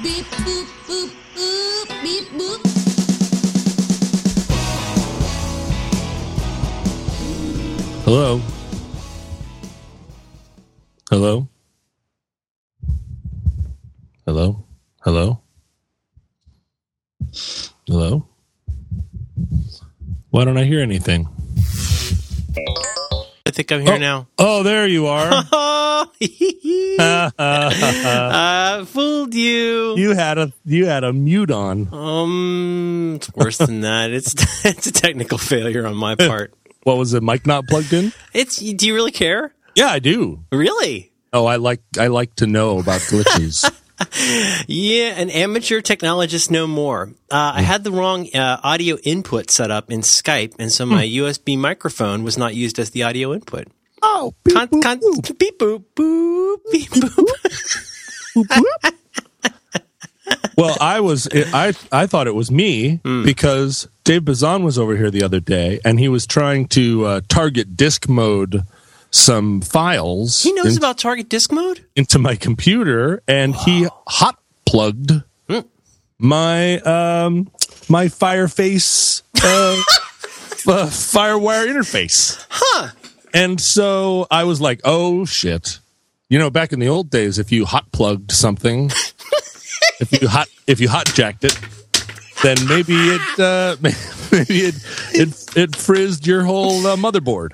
Beep boop boop boop beep boop. Hello. Hello. Hello. Hello. Hello. Why don't I hear anything? I think I'm here oh. now. Oh, there you are. I fooled you. you had a you had a mute on. Um, it's worse than that. It's it's a technical failure on my part. What was it? Mic not plugged in? It's. Do you really care? Yeah, I do. Really? Oh, I like I like to know about glitches. Yeah, an amateur technologist no more. Uh, I had the wrong uh, audio input set up in Skype, and so my USB microphone was not used as the audio input. Oh, beep, Con- boop, con- boop. beep boop boop beep boop. Well, I was I I thought it was me Hmm. because Dave Bazan was over here the other day and he was trying to uh, target disk mode some files He knows in- about target disk mode. into my computer and he hot plugged Hmm. my um my Fireface uh, uh, FireWire interface. Huh? And so I was like, "Oh shit." You know, back in the old days if you hot plugged something, if you hot if you hot jacked it, then maybe it uh maybe it it it frizzed your whole uh, motherboard.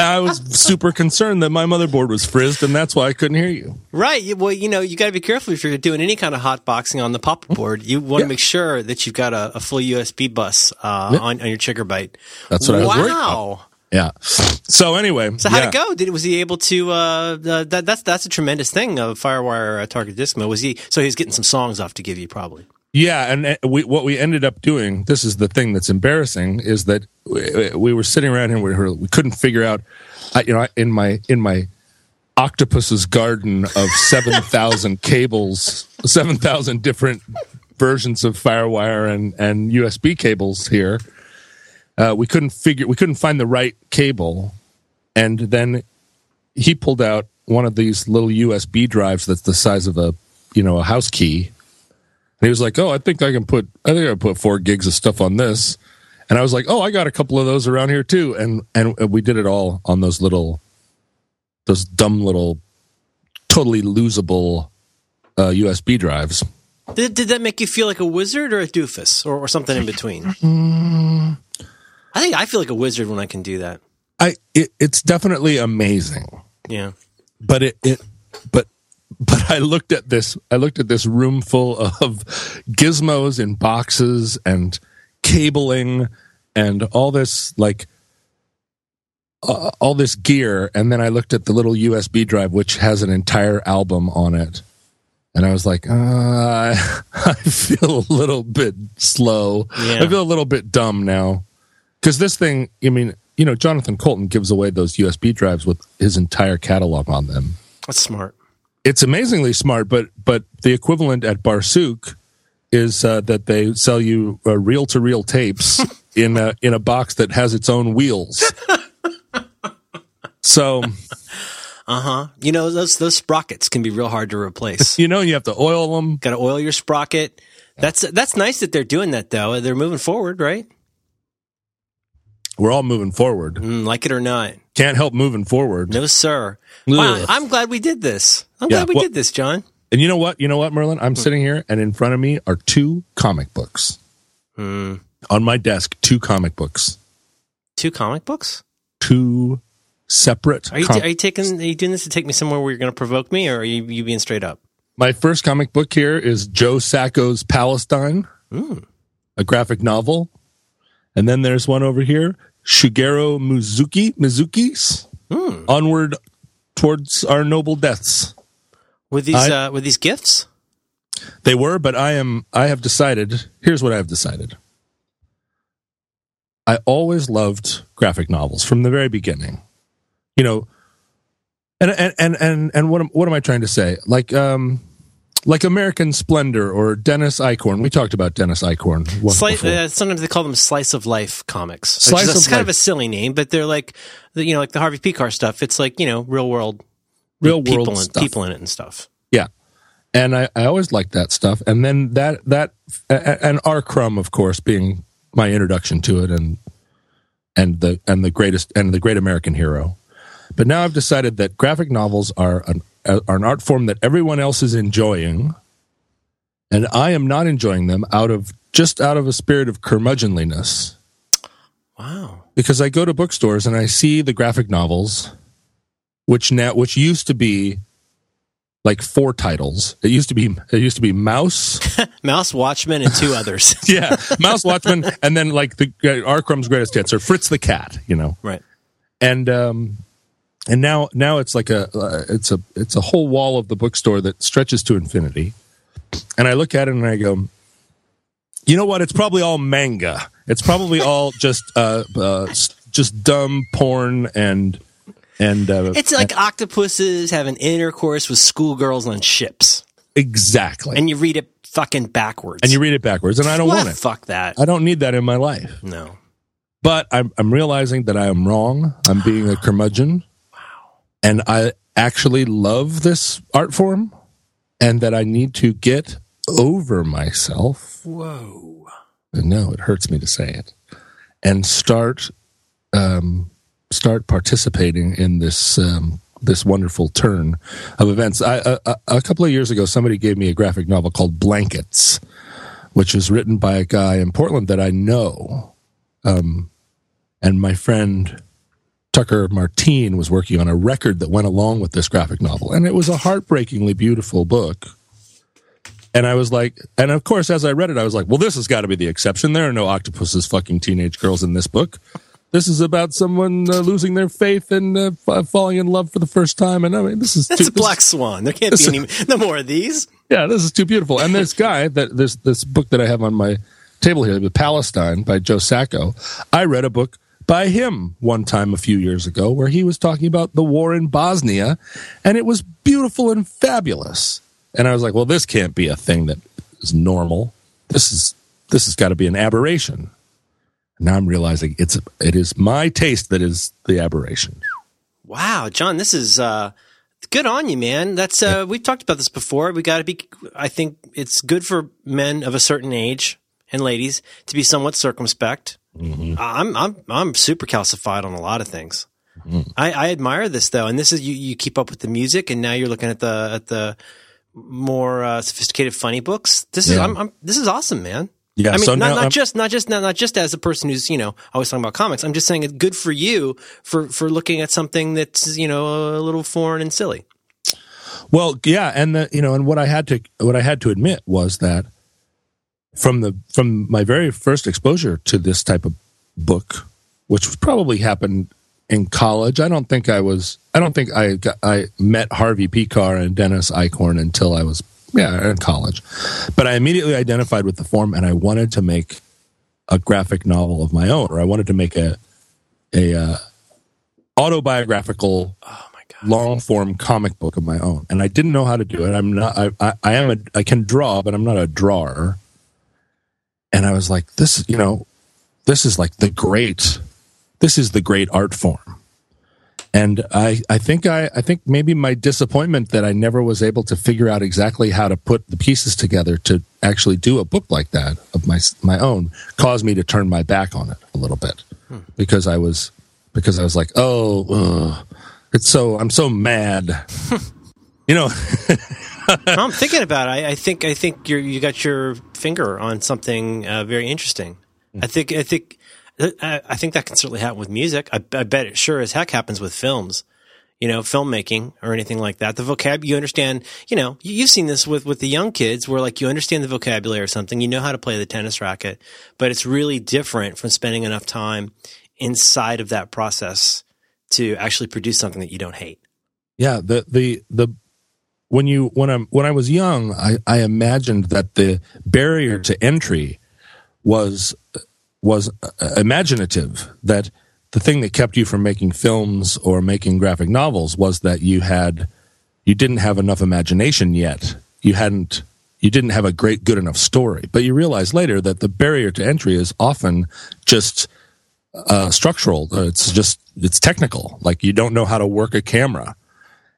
I was super concerned that my motherboard was frizzed and that's why I couldn't hear you. Right. Well, you know, you got to be careful if you're doing any kind of hot boxing on the pop board. You want to Yeah. make sure that you've got a, a full USB bus uh, on, on your Chiggerbyte. That's what I was wow. worried about. Yeah. So anyway, So how'd yeah. it go? Did was he able to? Uh, uh, that, that's that's a tremendous thing of FireWire uh, target disk mode. Was he? So he's getting some songs off to give you probably. Yeah, and uh, we, what we ended up doing, this is the thing that's embarrassing, is that we, we were sitting around here, we, we couldn't figure out, I, you know, in my in my octopus's garden of seven thousand cables, seven thousand different versions of FireWire and and USB cables here. Uh, we couldn't figure, we couldn't find the right cable, and then he pulled out one of these little USB drives that's the size of a, you know, a house key. And he was like, "Oh, I think I can put I think I put 4 gigs of stuff on this." And I was like, "Oh, I got a couple of those around here too." And and we did it all on those little those dumb little totally losable uh, USB drives. Did, did that make you feel like a wizard or a doofus or, or something in between? I think I feel like a wizard when I can do that. I it, it's definitely amazing. Yeah. But it it but but I looked at this I looked at this room full of gizmos in boxes and cabling and all this like uh, all this gear. And then I looked at the little USB drive which has an entire album on it. And I was like uh, I feel a little bit slow. Yeah. I feel a little bit dumb now. Cuz this thing I mean you know Jonathan Coulton gives away those USB drives with his entire catalog on them. That's smart. It's amazingly smart, but but the equivalent at Barsuk is uh, that they sell you reel to reel tapes in a in a box that has its own wheels. so Uh huh. You know those those sprockets can be real hard to replace. you know you have to oil them. Got to oil your sprocket. That's that's nice that they're doing that though. They're moving forward, right? We're all moving forward. Mm, like it or not. Can't help moving forward. No, sir. Wow, I'm glad we did this. I'm Yeah, glad we well- did this, John. And you know what? You know what, Merlin? I'm sitting here, and in front of me are two comic books. Hmm. On my desk, two comic books, Two comic books. two separate. Are you com- are you taking? Are you doing this to take me somewhere where you're going to provoke me, or are you you being straight up? My first comic book here is Joe Sacco's Palestine, hmm. a graphic novel. And then there's one over here, Shigeru Mizuki, Mizuki's Onward Towards Our Noble Deaths. With these I- uh, with these gifts? They were, but I am I have decided, here's what I have decided. I always loved graphic novels from the very beginning. You know, and and and and, and what am, what am I trying to say? Like um like American Splendor or Dennis Eichhorn. We talked about Dennis Slice, uh, sometimes they call them slice of life comics. Slice is of kind of a silly name, but they're like, the, you know, like the Harvey Pekar stuff. It's like you know, real world Real people world in, people in it and stuff. Yeah. and I, I always liked that stuff. And then that that and R. Crumb, of course, being my introduction to it, and and the and the greatest and the great American hero. But now I've decided that graphic novels are an are an art form that everyone else is enjoying, and I am not enjoying them out of just out of a spirit of curmudgeonliness. Wow. Because I go to bookstores and I see the graphic novels, which now which used to be like four titles. It used to be it used to be Maus, Maus, Watchmen, and two others. yeah, Maus Watchman, and then like the uh, R. Greatest hits or Fritz the Cat, you know, right. and um, and now now it's like a uh, it's a it's a whole wall of the bookstore that stretches to infinity, and I look at it and I go, you know what? It's probably all manga. It's probably all just uh, uh just dumb porn and and uh, It's like octopuses having intercourse with schoolgirls on ships, exactly, and you read it fucking backwards. and you read it backwards, and I don't What? want it. Fuck that. I don't need that in my life. no. But I'm I'm realizing that I am wrong. I'm being a curmudgeon. And I actually love this art form and that I need to get over myself. Whoa. And no, it hurts me to say it. And start um start participating in this um this wonderful turn of events. I, a, a- a couple of years ago, somebody gave me a graphic novel called Blankets, which was written by a guy in Portland that I know. Um, and my friend Tucker Martine was working on a record that went along with this graphic novel, and it was a heartbreakingly beautiful book. And I was like, and of course, as I read it, I was like, well, this has got to be the exception. There are no octopuses fucking teenage girls in this book. This is about someone uh, losing their faith and uh, f- falling in love for the first time. And I mean, this is That's too, a black swan. There can't be any no more of these. yeah, this is too beautiful. And this guy that this this book that I have on my table here, the Palestine by Joe Sacco. I read a book by him one time a few years ago where he was talking about the war in Bosnia, and it was beautiful and fabulous. And I was like, well, this can't be a thing that is normal. This is this has got to be an aberration. Now I'm realizing it's it is my taste that is the aberration. Wow, John, this is uh, good on you, man. That's uh, we've talked about this before. We got to be. I think it's good for men of a certain age and ladies to be somewhat circumspect. I'm I'm I'm super calcified on a lot of things. I, I admire this though, and this is you. You keep up with the music, and now you're looking at the at the more uh, sophisticated, funny books. This is Yeah. I'm, I'm this is awesome, man. Yeah, I mean, so not, not just not just not, not just as a person who's you know always talking about comics. I'm just saying it's good for you for for looking at something that's you know a little foreign and silly. Well, yeah, and the you know, and what I had to what I had to admit was that from the from my very first exposure to this type of book, which probably happened in college. I don't think I was. I don't think I got, I met Harvey Pekar and Dennis Eichhorn until I was yeah in college. But I immediately identified with the form, and I wanted to make a graphic novel of my own, or I wanted to make a a uh, autobiographical Oh long form comic book of my own, and I didn't know how to do it. I'm not. I, I, I am. A, I can draw, but I'm not a drawer. And I was like, this. You know, this is like the great. This is the great art form. And I, I think I, I think maybe my disappointment that I never was able to figure out exactly how to put the pieces together to actually do a book like that of my my own caused me to turn my back on it a little bit hmm. because I was because I was like, oh, ugh, it's so I'm so mad, you know. I'm thinking about it. I, I think I think you you got your finger on something uh, very interesting. I think I think I, I think that can certainly happen with music. I, I bet it sure as heck happens with films. You know, filmmaking or anything like that. The vocab you understand. You know, you, you've seen this with with the young kids, where like you understand the vocabulary or something. You know how to play the tennis racket, but it's really different from spending enough time inside of that process to actually produce something that you don't hate. Yeah, the the the when you when I'm when I was young, I, I imagined that the barrier to entry was was uh, imaginative. That the thing that kept you from making films or making graphic novels was that you had you didn't have enough imagination yet. You hadn't you didn't have a great good enough story. But you realize later that the barrier to entry is often just uh, structural. It's just it's technical. Like you don't know how to work a camera,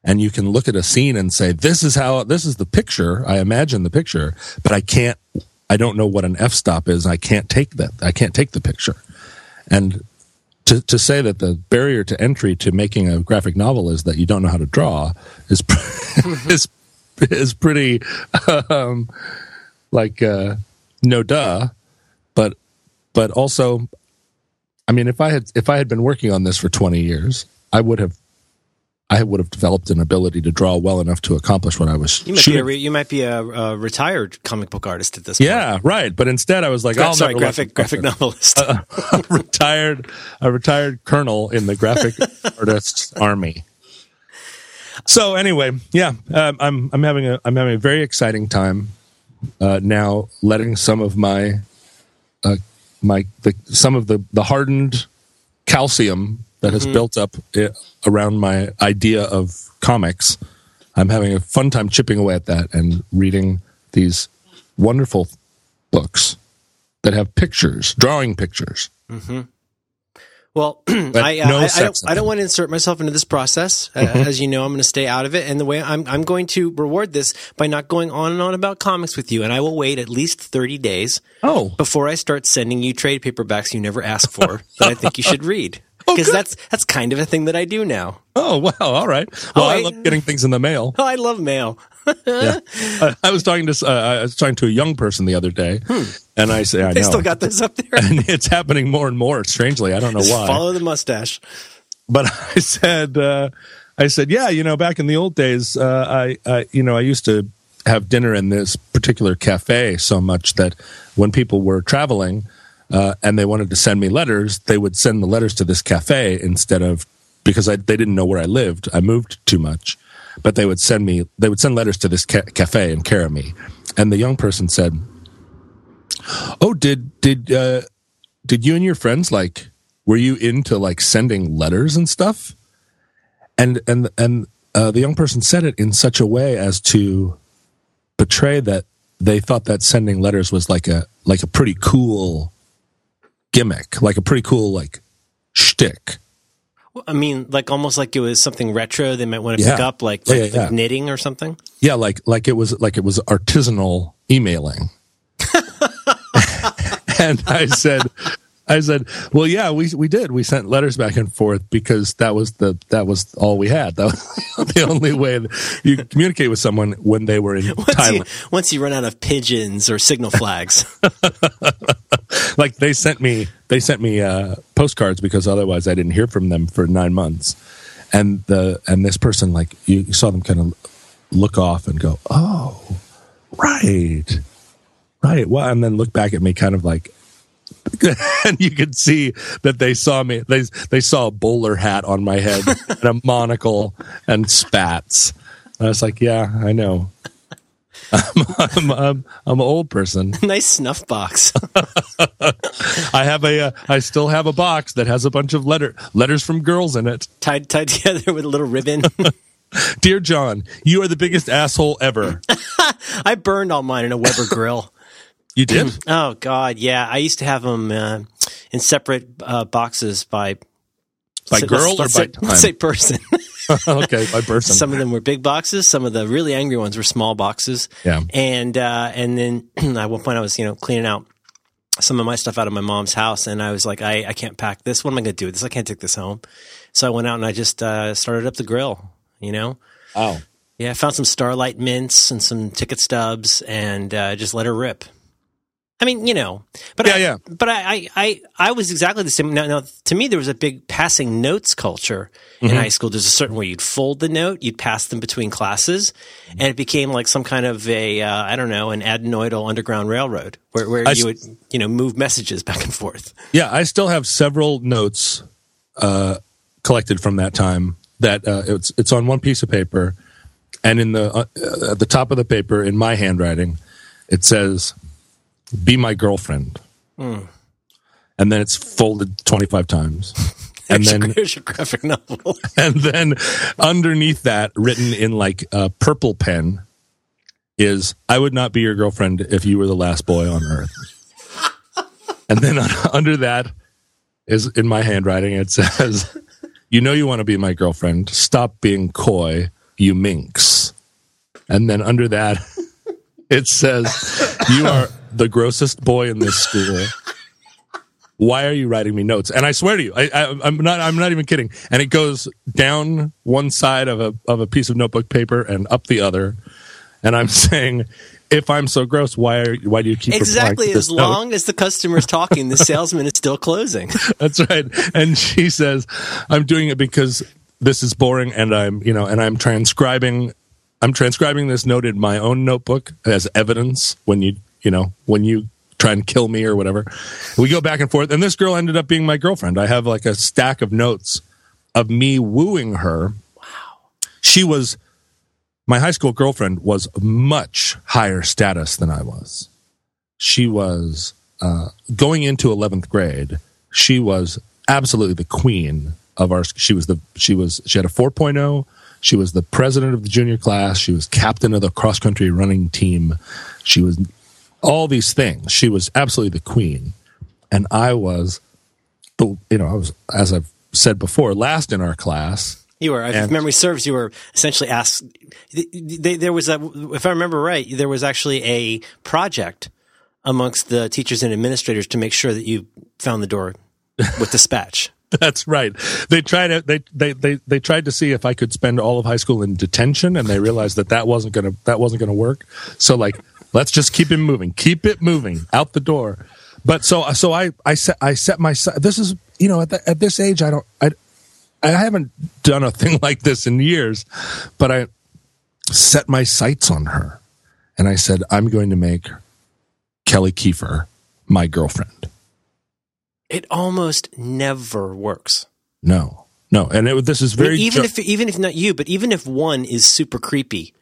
and you can look at a scene and say, "This is how this is the picture." I imagine the picture, but I can't. I don't know what an f stop is. I can't take that. I can't take the picture, and to to say that the barrier to entry to making a graphic novel is that you don't know how to draw is is is pretty um, like uh, no duh, but but also, I mean, if I had if I had been working on this for twenty years, I would have I would have developed an ability to draw well enough to accomplish what I was You might be shooting. a re- you might be a, a retired comic book artist at this point. yeah, right. But instead, I was like, Gra- I'll sorry, graphic graphic novelist. a retired a retired colonel in the graphic artists army. So anyway, yeah, um, I'm I'm having a I'm having a very exciting time uh, now, letting some of my uh, my the, some of the the hardened calcium that has built up uh, around my idea of comics. I'm having a fun time chipping away at that and reading these wonderful books that have pictures, drawing pictures. Well, I, uh, no I, I, don't, Mm-hmm. I don't want to insert myself into this process. Uh, as you know, I'm going to stay out of it. And the way I'm, I'm going to reward this by not going on and on about comics with you. And I will wait at least 30 days Oh, before I start sending you trade paperbacks you never asked for that I think you should read. Oh, Because good. that's that's kind of a thing that I do now. Oh wow! All right. Well, Oh, I I- love getting things in the mail. Oh, I love mail. Yeah. I, I was talking to uh, I was talking to a young person the other day, and I say I Hmm. They know, still got this up there. and it's happening more and more. Strangely, I don't know why. Follow the mustache. But I said, uh, I said, yeah, you know, back in the old days, uh, I, I, you know, I used to have dinner in this particular cafe so much that when people were traveling uh, and they wanted to send me letters, they would send the letters to this cafe instead of because I, they didn't know where I lived. I moved too much, but they would send me they would send letters to this ca- cafe carry me. And the young person said, "Oh, did did uh, did you and your friends like were you into like sending letters and stuff?" And and and uh, the young person said it in such a way as to betray that they thought that sending letters was like a like a pretty cool gimmick, like a pretty cool like shtick. I mean, like almost like it was something retro they might want to pick up, like, Yeah, like, yeah, like knitting or something. Yeah, like like it was like it was artisanal emailing. and I said I said, "Well, yeah, we we did. We sent letters back and forth because that was the that was all we had. That was the only way that you communicate with someone when they were in Once you, Thailand. once you run out of pigeons or signal flags. Like they sent me they sent me uh, postcards because otherwise I didn't hear from them for nine months. And the and this person like you, you saw them kind of look off and go, "Oh, right, right." Well, and then look back at me, kind of like, and you could see that they saw me. They they saw a bowler hat on my head and a monocle and spats. I was like, "Yeah, I know." I'm, I'm, I'm, I'm an old person. nice snuff box. I have a, uh, I still have a box that has a bunch of letter letters from girls in it. tied tied together with a little ribbon. Dear John, you are the biggest asshole ever. I burned all mine in a Weber grill. You did? Oh God, yeah. I used to have them uh, in separate uh, boxes by By let's- girl let's, or say, by let's say time? person. okay, by person. some of them were big boxes. Some of the really angry ones were small boxes. Yeah. And uh, and then at one point I was you know cleaning out some of my stuff out of my mom's house, and I was like, I, I can't pack this. What am I going to do with this? I can't take this home. So I went out and I just uh, started up the grill. You know. Oh. Yeah, I found some Starlight mints and some ticket stubs, and uh, just let her rip. I mean, you know, but Yeah, I, yeah. But I, I, I, I was exactly the same. Now, now, to me, there was a big passing notes culture in Mm-hmm. high school. There's a certain way you'd fold the note, you'd pass them between classes, and it became like some kind of a, uh, I don't know, an adenoidal underground railroad where, where I you would, you know, move messages back and forth. Yeah, I still have several notes uh, collected from that time. That uh, it's it's on one piece of paper, and in the uh, at the top of the paper in my handwriting, it says, "Be my girlfriend," hmm. and then it's folded twenty five times. And then here's your graphic novel. and then underneath that, written in like a purple pen, is "I would not be your girlfriend if you were the last boy on earth." and then under that is in my handwriting. It says, "You know you want to be my girlfriend. Stop being coy. you minx. And then under that, it says, you are the grossest boy in this school. Why are you writing me notes? And I swear to you, I, I, I'm not. I'm not even kidding. And it goes down one side of a of a piece of notebook paper and up the other. And I'm saying, if I'm so gross, why are why do you keep Exactly. As note? long as the customer's talking, the salesman is still closing. That's right. And she says, I'm doing it because this is boring and I'm, you know, and I'm transcribing I'm transcribing this note in my own notebook as evidence when you, you know, when you try and kill me or whatever. We go back and forth and this girl ended up being my girlfriend. I have like a stack of notes of me wooing her. Wow. She was my high school girlfriend was much higher status than I was. She was uh, going into 11th grade. She was absolutely the queen of our. She was the she was she had a 4.0. She was the president of the junior class. She was captain of the cross country running team. She was all these things. She was absolutely the queen, and I was the you know I was as I've said before last in our class. You were, if memory serves, you were essentially asked. They, there was a, if I remember right, there was actually a project amongst the teachers and administrators to make sure that you found the door with dispatch. That's right. They tried to they, they they they tried to see if I could spend all of high school in detention, and they realized that that wasn't gonna that wasn't gonna work. So like, let's just keep it moving, keep it moving out the door. But so so I I set I set my this is you know at the, at this age I don't I I haven't done a thing like this in years, but I set my sights on her, and I said I'm going to make Kelly Kiefer my girlfriend. It almost never works. No, no, and it, this is I mean, very even ju- if even if not you, but even if one is super creepy,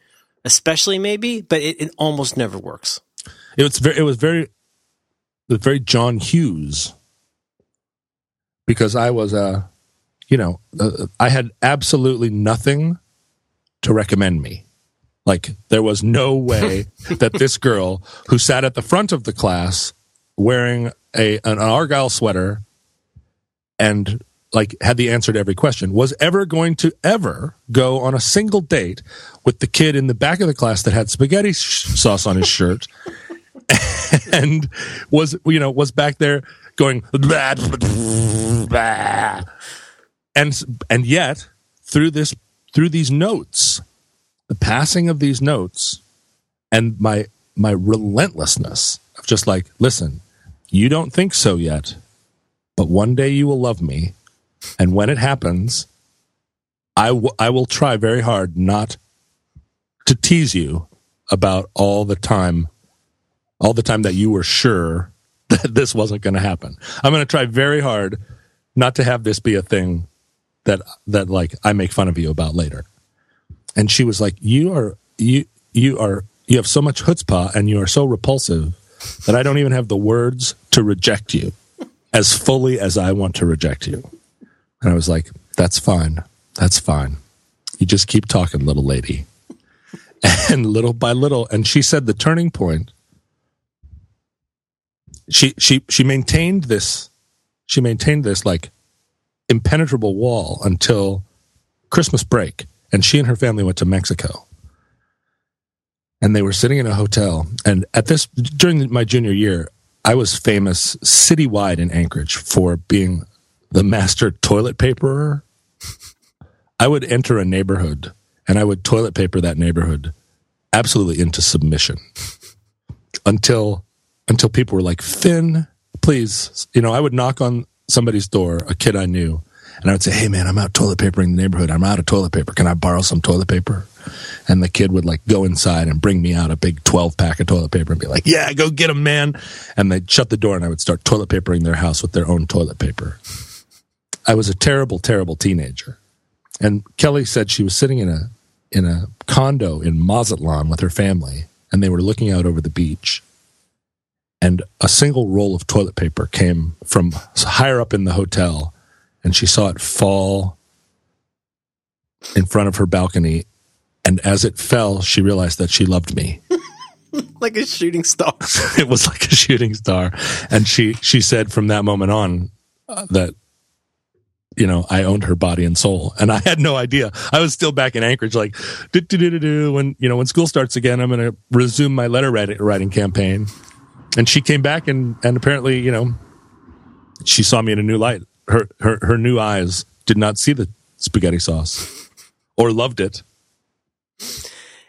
especially maybe, but it, it almost never works. It was very. It was very. It was very John Hughes. Because I was uh, you know, uh, I had absolutely nothing to recommend me. Like there was no way that this girl who sat at the front of the class wearing a an argyle sweater and like had the answer to every question was ever going to ever go on a single date with the kid in the back of the class that had spaghetti sh- sauce on his shirt and was you know was back there going "Blah, blah, blah." and and yet through this through these notes the passing of these notes and my my relentlessness of just like listen you don't think so yet but one day you will love me and when it happens I w- I will try very hard not to tease you about all the time all the time that you were sure that this wasn't going to happen. I'm going to try very hard not to have this be a thing that that like I make fun of you about later. And she was like, "You are you you are you have so much chutzpah and you are so repulsive that I don't even have the words to reject you as fully as I want to reject you." And I was like, "That's fine. That's fine. You just keep talking, little lady." And little by little, and she said the turning point she she she maintained this she maintained this like impenetrable wall until Christmas break and she and her family went to Mexico and they were sitting in a hotel and at this during my junior year I was famous citywide in Anchorage for being the master toilet paperer I would enter a neighborhood and I would toilet paper that neighborhood absolutely into submission until until people were like, Finn, please. You know, I would knock on somebody's door, a kid I knew, and I would say, Hey man, I'm out toilet papering the neighborhood. I'm out of toilet paper. Can I borrow some toilet paper? And the kid would like go inside and bring me out a big 12 pack of toilet paper and be like, Yeah, go get get 'em, man. And they'd shut the door and I would start toilet papering their house with their own toilet paper. I was a terrible, terrible teenager. And Kelly said she was sitting in a in a condo in Mazatlan with her family, and they were looking out over the beach. And a single roll of toilet paper came from higher up in the hotel, and she saw it fall in front of her balcony. And as it fell, she realized that she loved me. Like a shooting star. it was like a shooting star, and she she said from that moment on uh, that you know, I owned her body and soul, and I had no idea. I was still back in Anchorage, like, do do do do. When you know, when school starts again, I'm going to resume my letter writing, writing campaign. And she came back, and and apparently, you know, she saw me in a new light. Her her her new eyes did not see the spaghetti sauce, or loved it.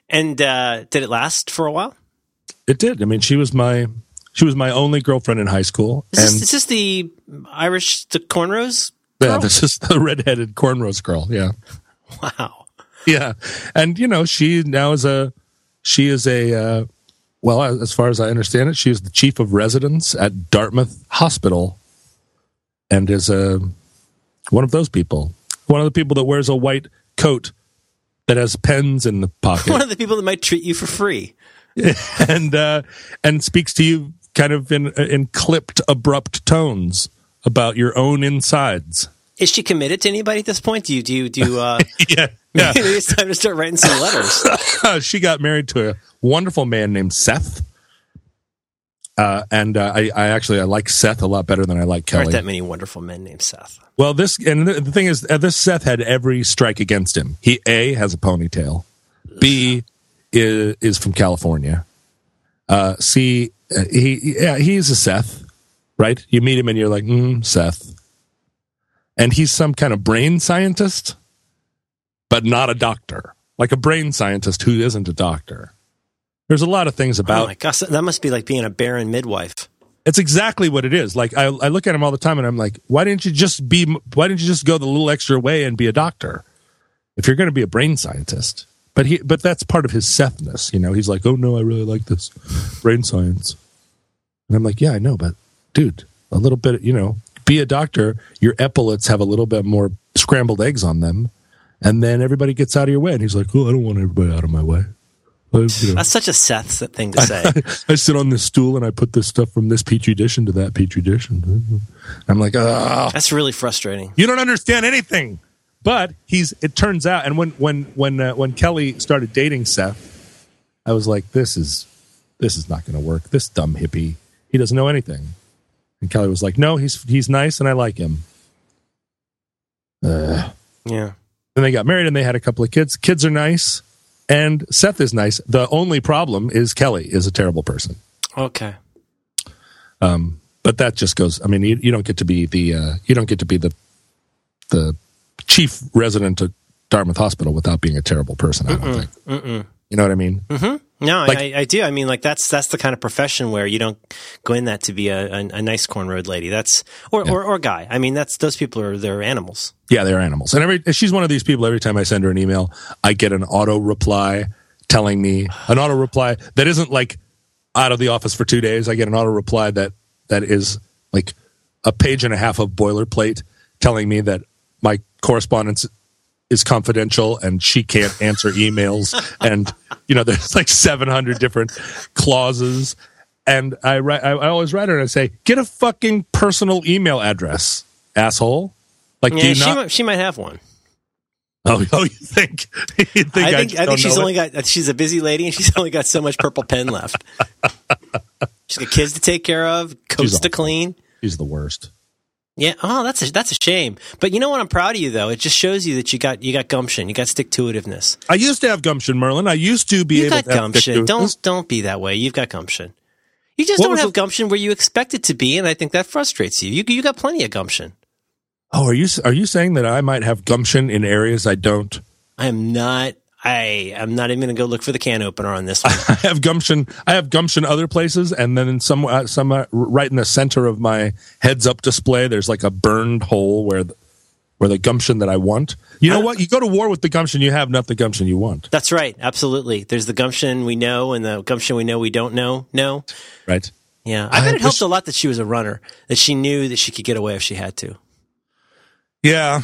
And uh, did it last for a while? It did. I mean, she was my she was my only girlfriend in high school, Is this, and is this the Irish the cornrows? Yeah, this is the redheaded cornrows girl. Yeah. Wow. yeah and you know she now is a she is a uh, well as far as i understand it she is the chief of residence at dartmouth hospital and is a one of those people one of the people that wears a white coat that has pens in the pocket, One of the people that might treat you for free. and uh and speaks to you kind of in in clipped abrupt tones about your own insides Is she committed to anybody at this point? Do you do you do you, uh, yeah yeah maybe it's time to start writing some letters? she got married to a wonderful man named Seth. Uh, and uh, I, I actually I like Seth a lot better than I like There aren't Kelly. that many wonderful men named Seth. well, this and the, the thing is, uh, this Seth had every strike against him. He a has a ponytail, b is, is from California, uh, c uh, he yeah he's a Seth, right? You meet him and you're like mm, Seth, and he's some kind of brain scientist, but not a doctor, like a brain scientist who isn't a doctor. There's a lot of things Oh about my gosh, that must be like being a barren midwife. it's exactly what it is. Like I, I look at him all the time, and I'm like, why didn't you just be? Why didn't you just go the little extra way and be a doctor? If you're going to be a brain scientist, but he, but that's part of his Sethness. You know, he's like, oh no, I really like this brain science, and I'm like, yeah, I know, but dude, a little bit, you know, be a doctor. Your epaulets have a little bit more scrambled eggs on them, and then everybody gets out of your way. And he's like, oh, I don't want everybody out of my way. I, you know, That's such a Seth thing to say. I sit on this stool and I put this stuff from this petri dish into that petri dish, and I'm like, ah, That's really frustrating. you don't understand anything. But he's. It turns out, and when when when uh, when Kelly started dating Seth, I was like, this is this is not going to work. This dumb hippie, he doesn't know anything. And Kelly was like, no, he's he's nice and I like him. Uh, Yeah. then they got married and they had a couple of kids. Kids are nice, and Seth is nice. The only problem is Kelly is a terrible person. Okay. Um, but that just goes. I mean, you, you don't get to be the uh, you don't get to be the the chief resident at Dartmouth Hospital without being a terrible person. I don't think. You know what I mean? Mm-hmm. No, Like- I, I do. I mean, like that's that's the kind of profession where you don't go in that to be a, a, a nice cornroad lady. That's or, or or guy. I mean, that's those people are they're animals. Yeah, they're animals. And every she's one of these people. Every time I send her an email, I get an auto reply telling me an auto reply that isn't like out of the office for two days. I get an auto reply that that is like a page and a half of boilerplate telling me that my correspondence is confidential and she can't answer emails and you know there's like 700 different clauses and I write I, I always write her and I say get a fucking personal email address asshole like do Yeah, you she not might, she might have one. Oh, oh, you think? You think I think I, don't think she's only it? got she's a busy lady and she's only got so much purple pen left. she's got kids to take care of, coats to clean. She's the worst. Yeah. Oh, that's a, that's a shame. But you know what? I'm proud of you though. It just shows you that you got you got gumption. You got stick to itiveness. I used to have gumption, Merlin. I used to be You able got to gumption. Don't don't be that way. You've got gumption. You just What don't have gumption where you expect it to be, and I think that frustrates you. You you got plenty of gumption. Oh, are you are you saying that I might have gumption in areas I don't? I am not. I am not even going to go look for the can opener on this one. I have gumption. I have gumption other places, and then in some uh, some uh, right in the center of my heads up display, there's like a burned hole where the, where the gumption that I want. You know what? You go to war with the gumption you have, not the gumption you want. That's right. Absolutely. There's the gumption we know and the gumption we know we don't know. No. Right? Yeah. I bet it helped wish- a lot that she was a runner, that she knew that she could get away if she had to. Yeah.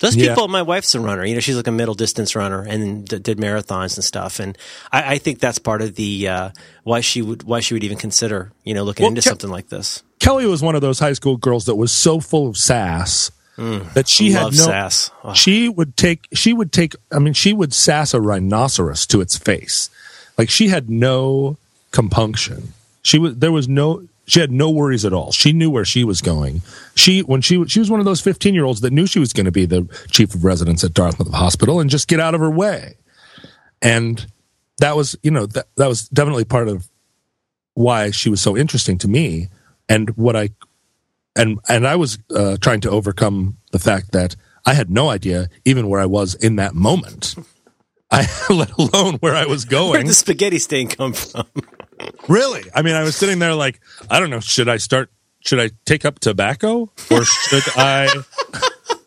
Those Yeah. people, my wife's a runner. You know, she's like a middle distance runner and d- did marathons and stuff. And I, I think that's part of the uh, why she would why she would even consider you know looking Well, into Ke- something like this. Kelly was one of those high school girls that was so full of sass that she had no. sass. Oh. She would take. She would take. I mean, she would sass a rhinoceros to its face. Like she had no compunction. She was. There was no. She had no worries at all. She knew where she was going. She when she she was one of those 15 year olds that knew she was going to be the chief of residence at Dartmouth Hospital and just get out of her way. And that was you know that that was definitely part of why she was so interesting to me and what I and and I was uh, trying to overcome the fact that I had no idea even where I was in that moment. I let alone where I was going. Where did the spaghetti stain come from? Really? I mean, I was sitting there like, I don't know, should I start, should I take up tobacco or should I,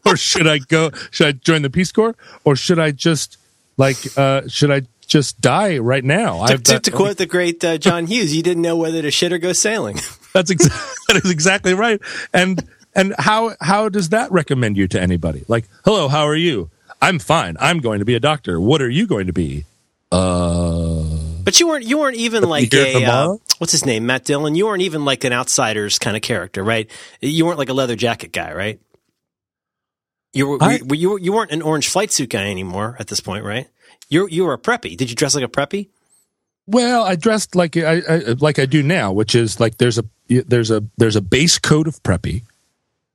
or should I go, should I join the Peace Corps or should I just like, uh, should I just die right now? To, I've to, to quote the great uh, John Hughes, you didn't know whether to shit or go sailing. That's exa- that is exactly right. And, and how, how does that recommend you to anybody? Like, hello, how are you? I'm fine. I'm going to be a doctor. What are you going to be? Uh, But you weren't you weren't even like a uh, what's his name, Matt Dillon. You weren't even like an outsiders kind of character, right? You weren't like a leather jacket guy, right? You were I- you, you, you weren't an orange flight suit guy anymore at this point, right? You you were a preppy. Did you dress like a preppy? Well, I dressed like I, I like I do now, which is like there's a there's a there's a base coat of preppy,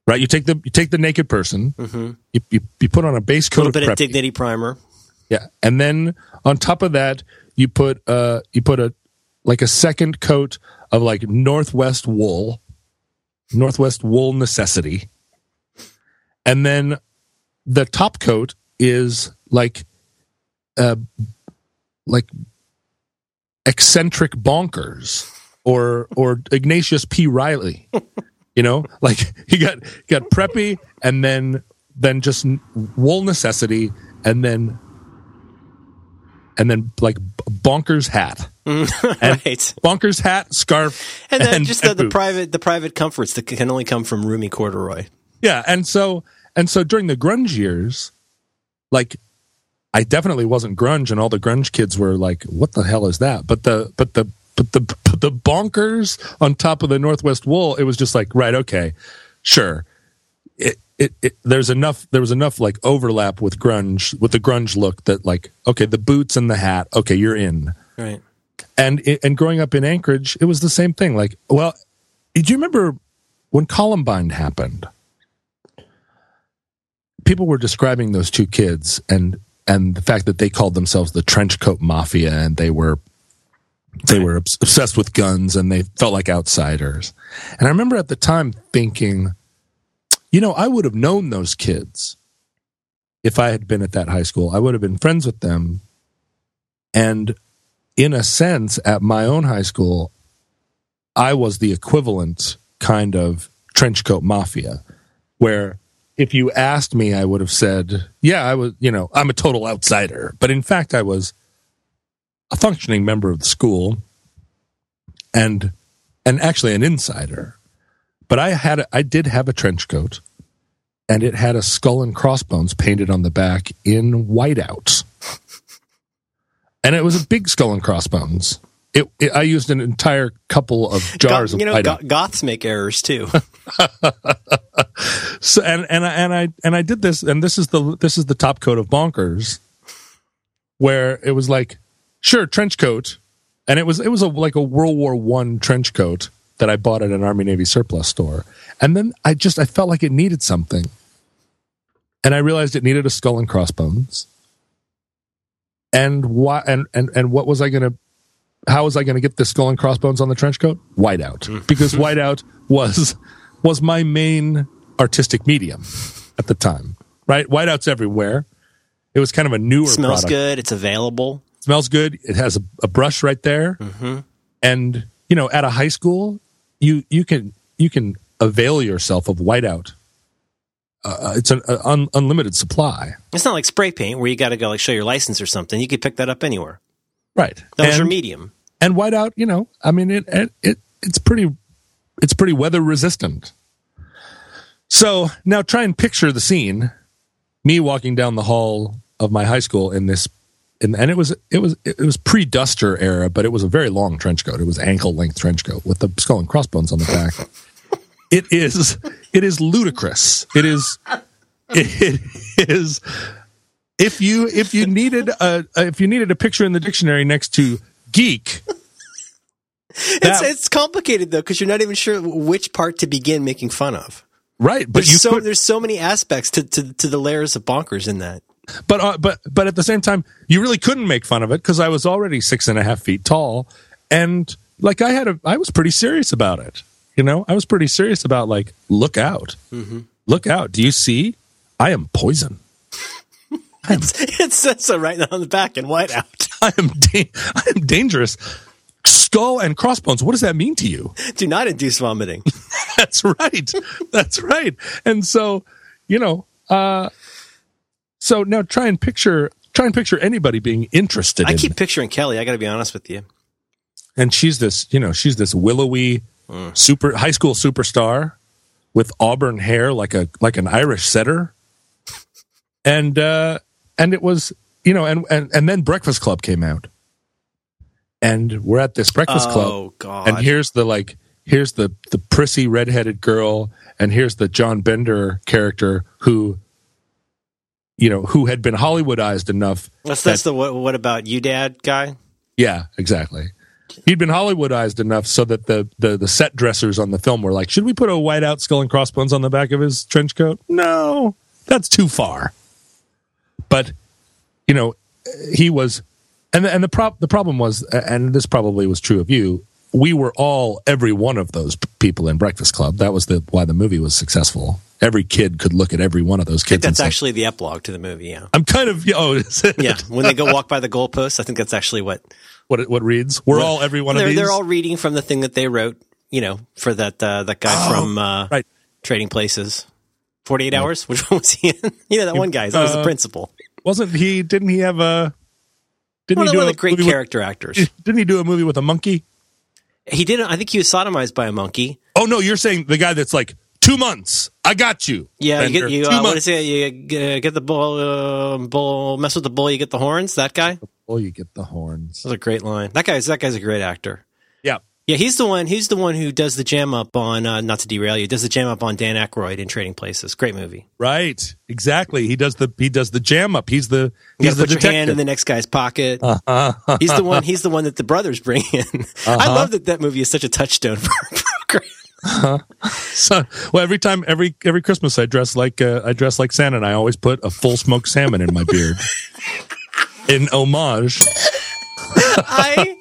right? You take the you take the naked person, you, you you put on a base coat, A little of bit of dignity primer. yeah, and then on top of that you put uh you put a like a second coat of like northwest wool, northwest wool necessity, and then the top coat is like uh like eccentric bonkers or or Ignatius P. Reilly. You know, like he got got preppy and then then just wool necessity and then and then like bonkers hat, mm, And- right. bonkers hat, scarf, And then just the, and the boots. private the private comforts that can only come from roomy corduroy. Yeah, and so and so during the grunge years, like I definitely wasn't grunge, and all the grunge kids were like, "What the hell is that?" But the but the but the but the bonkers on top of the Northwest wool, it was just like, right, okay, sure. It, it, it there's enough there was enough like overlap with grunge with the grunge look that like okay the boots and the hat okay you're in Right. and and growing up in Anchorage, it was the same thing. Like, well, do you remember when Columbine happened? People were describing those two kids and and the fact that they called themselves the trench coat mafia and they were they were obsessed with guns and they felt like outsiders. And I remember at the time thinking, you know, I would have known those kids if I had been at that high school. I would have been friends with them. And in a sense, at my own high school, I was the equivalent kind of trench coat mafia, where if you asked me, I would have said, yeah, I was, you know, I'm a total outsider. But in fact, I was a functioning member of the school and, and actually an insider. But I had, a, I did have a trench coat and it had a skull and crossbones painted on the back in whiteout and it was a big skull and crossbones. It, it, I used an entire couple of jars you know, go- goths make errors too. So, and and I, and I and I did this, and this is the this is the top coat of bonkers, where it was like, sure, trench coat, and it was it was a like a World War One trench coat that I bought at an Army Navy surplus store, and then I just I felt like it needed something, and I realized it needed a skull and crossbones, and why and and and what was I gonna how was I going to get the skull and crossbones on the trench coat? Whiteout, because whiteout was was my main artistic medium at the time. Right, whiteout's everywhere. It was kind of a newer Smells product. good. It's available. Smells good. It has a, a brush right there, Mm-hmm. and you know, at a high school, you you can you can avail yourself of whiteout. Uh, it's an uh, un, unlimited supply, It's not like spray paint where you got to go like show your license or something. You could pick that up anywhere. right? That was your medium. and whiteout, you know, I mean, it, it, it it's pretty, it's pretty weather resistant. So now try and picture the scene: me walking down the hall of my high school in this, in, and it was it was it was pre duster era, but it was a very long trench coat. It was ankle length trench coat with the skull and crossbones on the back. it is it is ludicrous. It is it is if you if you needed a if you needed a picture in the dictionary next to geek it's That- it's complicated though because you're not even sure which part to begin making fun of. right, but There's you so could, there's so many aspects to, to to the layers of bonkers in that. But uh, but but at the same time, you really couldn't make fun of it because I was already six and a half feet tall, and like I had a, I was pretty serious about it. You know, I was pretty serious about like, look out, look out. Do you see? I am poison. It says so right now on the back in whiteout. I am da- I am dangerous. Skull and crossbones. What does that mean to you? Do not induce vomiting. That's right. That's right. And so, you know, uh, so now try and picture, try and picture anybody being interested I in, keep picturing Kelly. I got to be honest with you. and she's this, you know, she's this willowy super high school superstar with auburn hair, like a, like an Irish setter. And, uh, and it was, you know, and, and, and then Breakfast Club came out and we're at this Breakfast Club. Oh God! and here's the like here's the the prissy redheaded girl and here's the john bender character who you know who had been hollywoodized enough that's that's the what, what about you, Dad guy? yeah exactly. He'd been hollywoodized enough so that the, the the set dressers on the film were like should we put a whiteout skull and crossbones on the back of his trench coat? No that's too far. But you know he was and and the prop the problem was and this probably was true of you we were all every one of those people in breakfast club. That was the why the movie was successful every kid could look at every one of those I think kids that's say, actually the epilogue to the movie. Yeah, i'm kind of oh yeah. When they go walk by the goalposts, I think that's actually what what it, what reads we're all every one of these they're all reading from the thing that they wrote. You know, for that uh, that guy from uh, right Trading Places. Forty eight hours. Which one was he in? you know that one guy. That was the Uh, principal. wasn't he didn't he have a didn't One he of do one a great movie with- character actors. didn't he do a movie with a monkey He didn't. I think he was sodomized by a monkey. oh no you're saying the guy that's like two months i got you Yeah, you Bender. get you. two Uh, what months is it? You uh, get the bull, uh, bull, mess with the bull, you get the horns. That guy. Oh you get the horns was a great line. That guy's that guy's a great actor. yeah Yeah, he's the one. He's the one who does the jam up on. Uh, not to derail you, does the jam up on Dan Aykroyd in Trading Places. Great movie. Right, exactly. He does the he does the jam up. He's the You he's the put your hand in the next guy's pocket. he's the one. He's the one that the brothers bring in. Uh-huh. I love that that movie is such a touchstone for So, well, every time every every Christmas I dress like uh, I dress like Santa, and I always put a full smoked salmon in my beard in homage. I,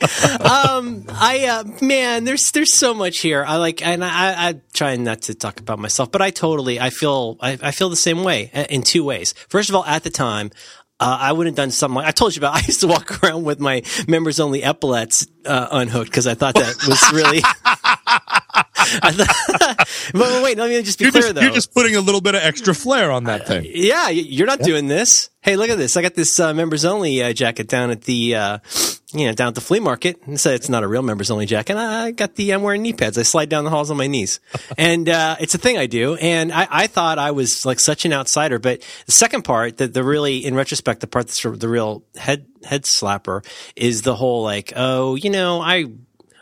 um, I, uh, man, there's there's so much here. I like, and I, I try not to talk about myself, but I totally, I feel, I, I feel the same way uh, in two ways. First of all, at the time. Uh, I would have done something like I told you about. I used to walk around with my members only epaulets uh, unhooked because I thought that was really. I thought, but wait, let me just be You're clear just, though. you're just putting a little bit of extra flair on that thing. Yeah, you're not doing this. Hey, look at this. I got this uh, members only uh, jacket down at the, uh, you know, down at the flea market. And so it's not a real members only jacket. I got the, I'm wearing knee pads. I slide down the halls on my knees. and, uh, it's a thing I do. And I, I thought I was like such an outsider. But the second part, that the really, in retrospect, the part that's the real head, head slapper is the whole like, oh, you know, I,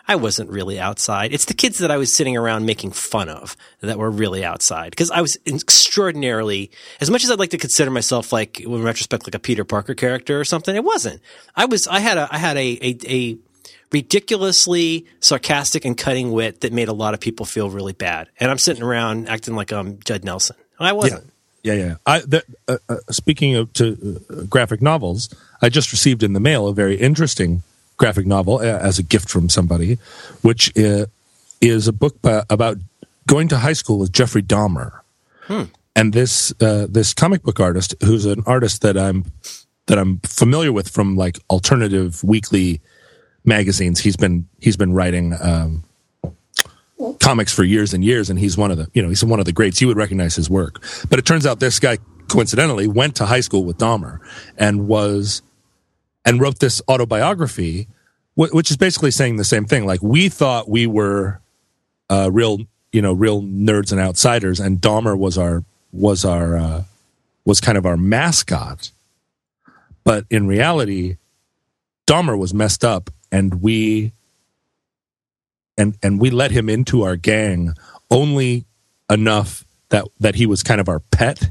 I wasn't really outside. It's the kids that I was sitting around making fun of that were really outside because I was extraordinarily, as much as I'd like to consider myself like, in retrospect, like a Peter Parker character or something, it wasn't. I was, I had a, I had a, a, a ridiculously sarcastic and cutting wit that made a lot of people feel really bad. And I'm sitting around acting like I'm Judd Nelson. I wasn't. Yeah, yeah. I, the, uh, uh, speaking of to uh, graphic novels, I just received in the mail a very interesting graphic novel uh, as a gift from somebody, which uh, is a book about going to high school with Jeffrey Dahmer. And this uh, this comic book artist, who's an artist that I'm that I'm familiar with from like alternative weekly magazines. He's been he's been writing um, comics for years and years, and he's one of the you know he's one of the greats. You would recognize his work, but it turns out this guy coincidentally went to high school with Dahmer and was and wrote this autobiography, which is basically saying the same thing. Like we thought we were uh, real you know real nerds and outsiders, and Dahmer was our was our uh, was kind of our mascot, but in reality, Dahmer was messed up, and we and and we let him into our gang only enough that that he was kind of our pet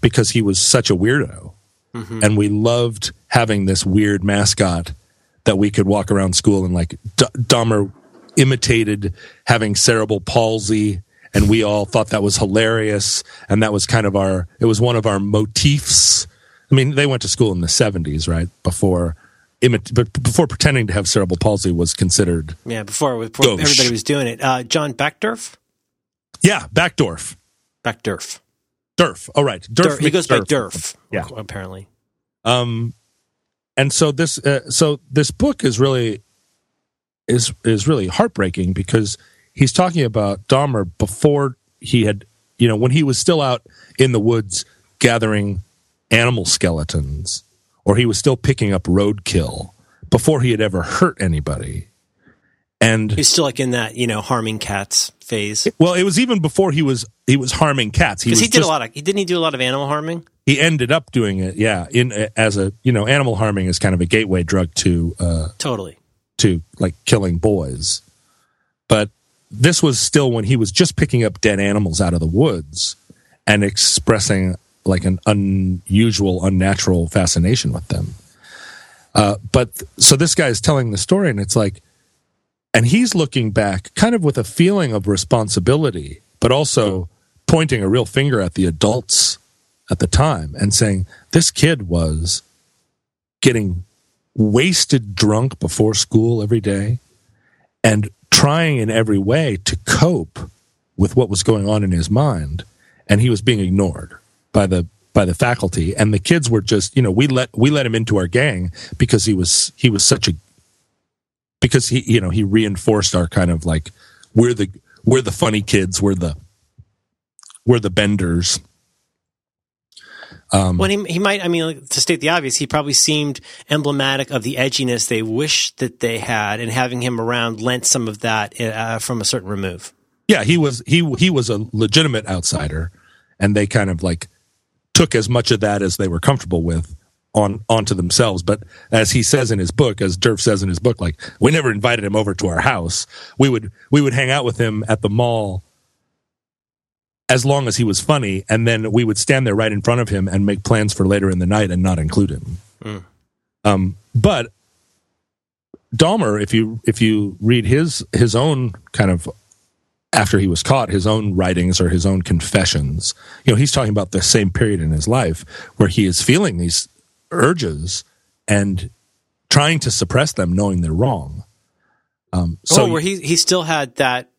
because he was such a weirdo. And we loved having this weird mascot that we could walk around school and like D- Dahmer imitated having cerebral palsy and we all thought that was hilarious and that was kind of our it was one of our motifs i mean they went to school in the 70s right before imit- but before pretending to have cerebral palsy was considered Yeah, before, before Gauche. everybody was doing it. Uh, John Beckdorf? yeah backdorf Beckdorf. Derf oh right Derf Derf. He goes by McDurf. Derf, Yeah. apparently. um and so this uh, so this book is really is is really heartbreaking because he's talking about Dahmer before he had you know when he was still out in the woods gathering animal skeletons or he was still picking up roadkill before he had ever hurt anybody and He's still like in that, you know, harming cats phase. well it was even before he was he was harming cats he he did just- a lot of, he didn't he do a lot of animal harming? He ended up doing it yeah in as a you know animal harming is kind of a gateway drug to uh Totally. to like killing boys. But this was still when he was just picking up dead animals out of the woods and expressing like an unusual, unnatural fascination with them. Uh, but so this guy is telling the story, and it's like, and he's looking back kind of with a feeling of responsibility, but also pointing a real finger at the adults at the time and saying, this kid was getting wasted drunk before school every day and trying in every way to cope with what was going on in his mind. And he was being ignored by the by the faculty. And the kids were just you know we let we let him into our gang because he was he was such a because he you know he reinforced our kind of like we're the we're the funny kids. We're the we're the benders um Well, he, he might, I mean, like, to state the obvious, he probably seemed emblematic of the edginess they wished that they had, and having him around lent some of that uh, from a certain remove. yeah he was he he was a legitimate outsider and they kind of like took as much of that as they were comfortable with on onto themselves but as he says in his book as Derf says in his book like we never invited him over to our house we would we would hang out with him at the mall as long as he was funny and then we would stand there right in front of him and make plans for later in the night and not include him Mm. um but Dahmer if you if you read his his own kind of after he was caught, his own writings or his own confessions. You know, he's talking about the same period in his life where he is feeling these urges and trying to suppress them, knowing they're wrong. Um, so oh, where he, he still had that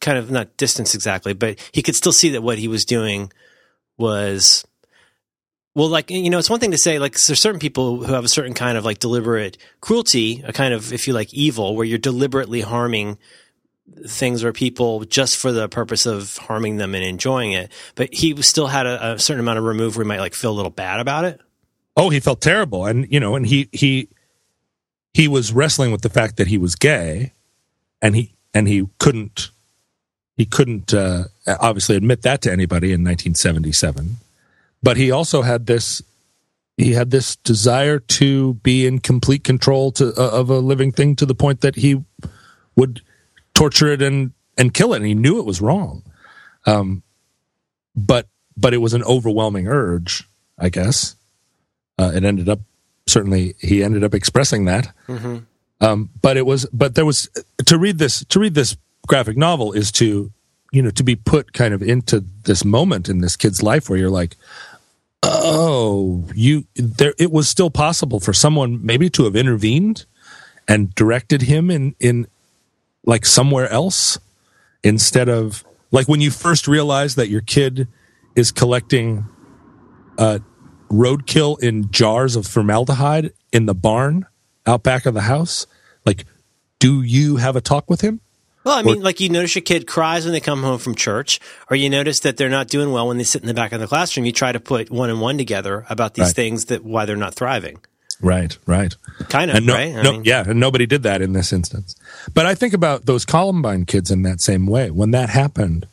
kind of not distance exactly, but he could still see that what he was doing was well like you know it's one thing to say like there's certain people who have a certain kind of like deliberate cruelty a kind of if you like evil where you're deliberately harming things or people just for the purpose of harming them and enjoying it. But he still had a, a certain amount of remove where he might like feel a little bad about it. Oh, he felt terrible, and you know, and he he he was wrestling with the fact that he was gay, and he and he couldn't he couldn't uh, obviously admit that to anybody in 1977 but he also had this he had this desire to be in complete control to, uh, of a living thing to the point that he would torture it and and kill it and he knew it was wrong. Um but but it was an overwhelming urge i guess. Uh, it ended up certainly he ended up expressing that um but it was but there was to read this to read this graphic novel is to you know to be put kind of into this moment in this kid's life where you're like oh you there it was still possible for someone maybe to have intervened and directed him in in like somewhere else instead of like when you first realize that your kid is collecting uh roadkill in jars of formaldehyde in the barn out back of the house like do you have a talk with him Well, I mean, like you notice your kid cries when they come home from church, or you notice that they're not doing well when they sit in the back of the classroom. You try to put one and one together about these Right. things that why they're not thriving. right right Kind of, no, right? I no, mean, yeah, and nobody did that in this instance. But I think about those Columbine kids in that same way. When that happened,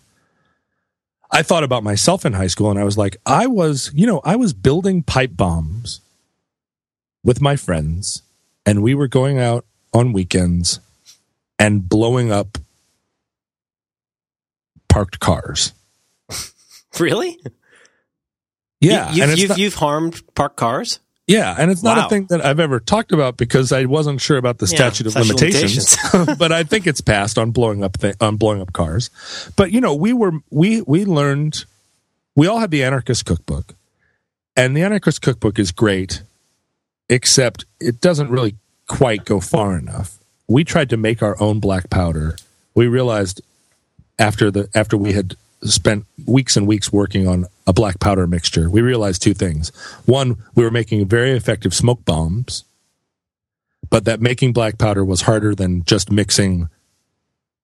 I thought about myself in high school, and I was like, I was, you know, I was building pipe bombs with my friends, and we were going out on weekends and blowing up parked cars. Really? Yeah, You, have you've, not- you've harmed parked cars. Yeah, and it's not Wow. a thing that I've ever talked about because I wasn't sure about the Yeah, statute of statute of limitations. but I think it's passed on blowing up th- on blowing up cars. But you know, we were we we learned we all had the anarchist cookbook. And the anarchist cookbook is great except it doesn't really quite go far enough. We tried to make our own black powder. We realized after the after we had spent weeks and weeks working on a black powder mixture, we realized two things. One, we were making very effective smoke bombs, but that making black powder was harder than just mixing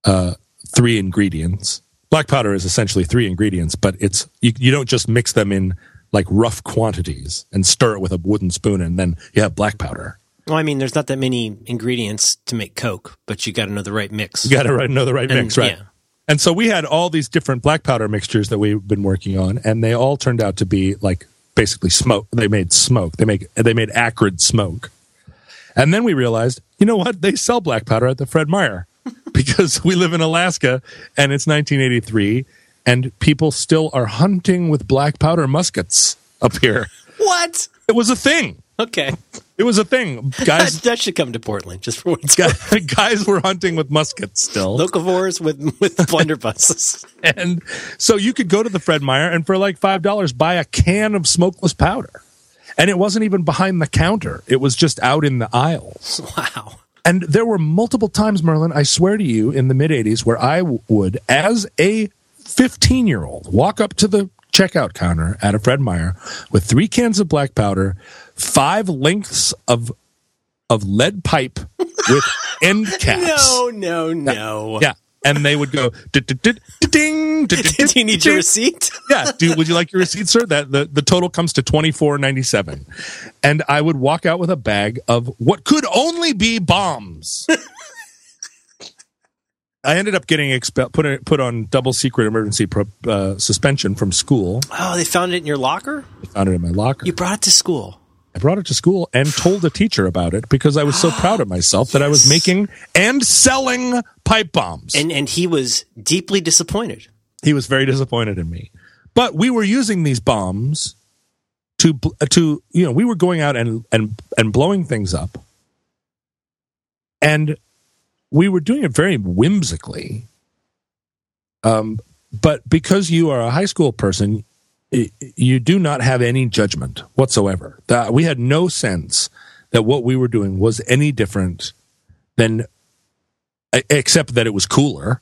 uh, three ingredients. Black powder is essentially three ingredients, but it's you, you don't just mix them in like rough quantities and stir it with a wooden spoon and then you have black powder. Well, I mean, there's not that many ingredients to make Coke, but you got to know the right mix. You got to know the right And, mix, right? yeah. And so we had all these different black powder mixtures that we've been working on, and they all turned out to be like basically smoke. They made smoke. They make they made acrid smoke. And then we realized, you know what? They sell black powder at the Fred Meyer because we live in Alaska and it's 1983, and people still are hunting with black powder muskets up here. What? It was a thing. Okay. It was a thing. Guys, that should come to Portland just for once. guys, guys were hunting with muskets still. Locavores with with blunderbusses. And so you could go to the Fred Meyer and for like $5 buy a can of smokeless powder. And it wasn't even behind the counter, it was just out in the aisles. Wow. And there were multiple times, Merlin, I swear to you, in the mid 80s, where I would, as a 15 year old, walk up to the checkout counter at a Fred Meyer with three cans of black powder, five lengths of of lead pipe with end caps. No, no, no. Yeah. And they would go ding. Do you need your receipt? yeah, dude, would you like your receipt, sir? That the, the total comes to twenty four ninety seven, and I would walk out with a bag of what could only be bombs. I ended up getting expel- put put on double secret emergency pro- uh, suspension from school. Oh, they found it in your locker? They found it in my locker. You brought it to school. I brought it to school and told a teacher about it because I was so proud of myself that I was making and selling pipe bombs. And and he was deeply disappointed. he was very disappointed in me. But we were using these bombs to to you know we were going out and and and blowing things up, and we were doing it very whimsically. Um, but because you are a high school person, you do not have any judgment whatsoever. That we had no sense that what we were doing was any different than, except that it was cooler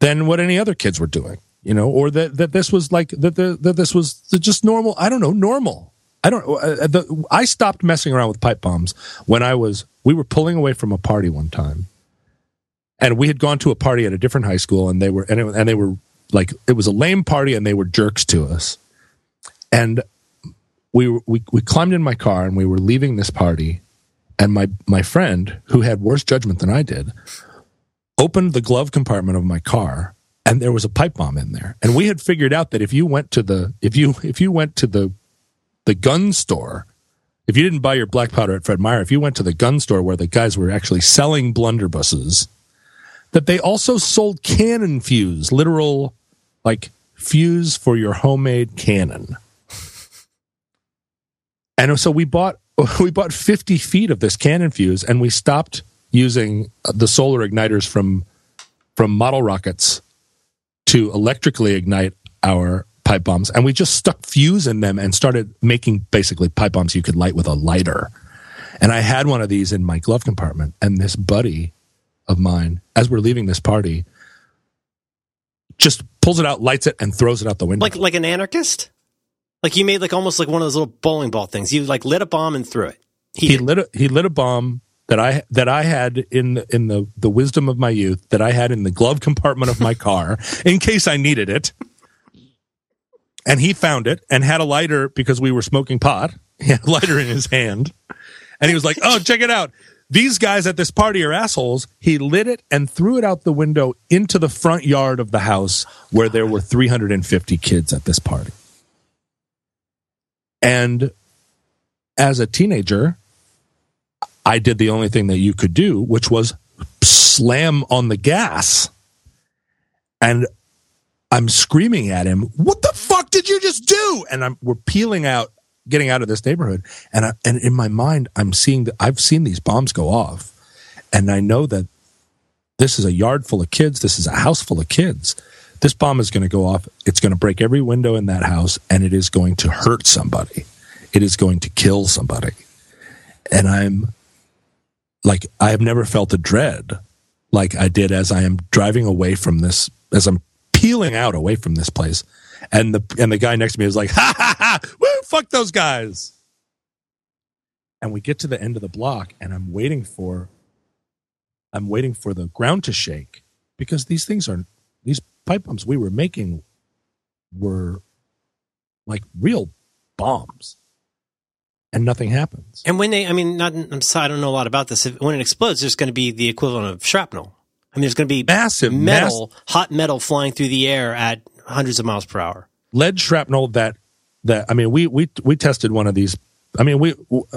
than what any other kids were doing, you know, or that, that this was like that, the, that this was just normal. I don't know, normal. I don't. Uh, the, I stopped messing around with pipe bombs when I was. We were pulling away from a party one time, and we had gone to a party at a different high school, and they were and, it, and they were like it was a lame party, and they were jerks to us, and we we we climbed in my car and we were leaving this party, and my my friend who had worse judgment than I did opened the glove compartment of my car and there was a pipe bomb in there. And we had figured out that if you went to the if you if you went to the the gun store if you didn't buy your black powder at Fred Meyer if you went to the gun store where the guys were actually selling blunderbusses that they also sold cannon fuse literal like fuse for your homemade cannon. And so we bought we bought 50 feet of this cannon fuse and we stopped using the solar igniters from from model rockets to electrically ignite our pipe bombs. And we just stuck fuse in them and started making basically pipe bombs you could light with a lighter. And i had one of these in my glove compartment and this buddy of mine as we're leaving this party just pulls it out lights it and throws it out the window Like like an anarchist? Like you made like almost like one of those little bowling ball things. You like lit a bomb and threw it. he lit a, he lit a bomb that I that I had in the, in the the wisdom of my youth that I had in the glove compartment of my car in case I needed it. And he found it and had a lighter because we were smoking pot. He had a lighter in his hand. And he was like, "Oh, check it out. These guys at this party are assholes." He lit it and threw it out the window into the front yard of the house where there were 350 kids at this party. And as a teenager, I did the only thing that you could do, which was slam on the gas. And I'm screaming at him, "What the fuck did you just do?" And I'm we're peeling out getting out of this neighborhood, and I, and in my mind, I'm seeing that I've seen these bombs go off, and I know that this is a yard full of kids. This is a house full of kids. This bomb is going to go off. It's going to break every window in that house, and it is going to hurt somebody. It is going to kill somebody, and I'm like I have never felt a dread like I did as I am driving away from this, as I'm peeling out away from this place. And the and the guy next to me is like, ha ha ha, woo, fuck those guys. And we get to the end of the block, and I'm waiting for I'm waiting for the ground to shake because these things are these pipe bombs we were making were like real bombs and nothing happens. And when they, I mean, not, I'm sorry, I don't know a lot about this. If, when it explodes, there's going to be the equivalent of shrapnel. I mean, there's going to be Massive metal, hot metal flying through the air at hundreds of miles per hour. lead shrapnel that that I mean we we we tested one of these I mean we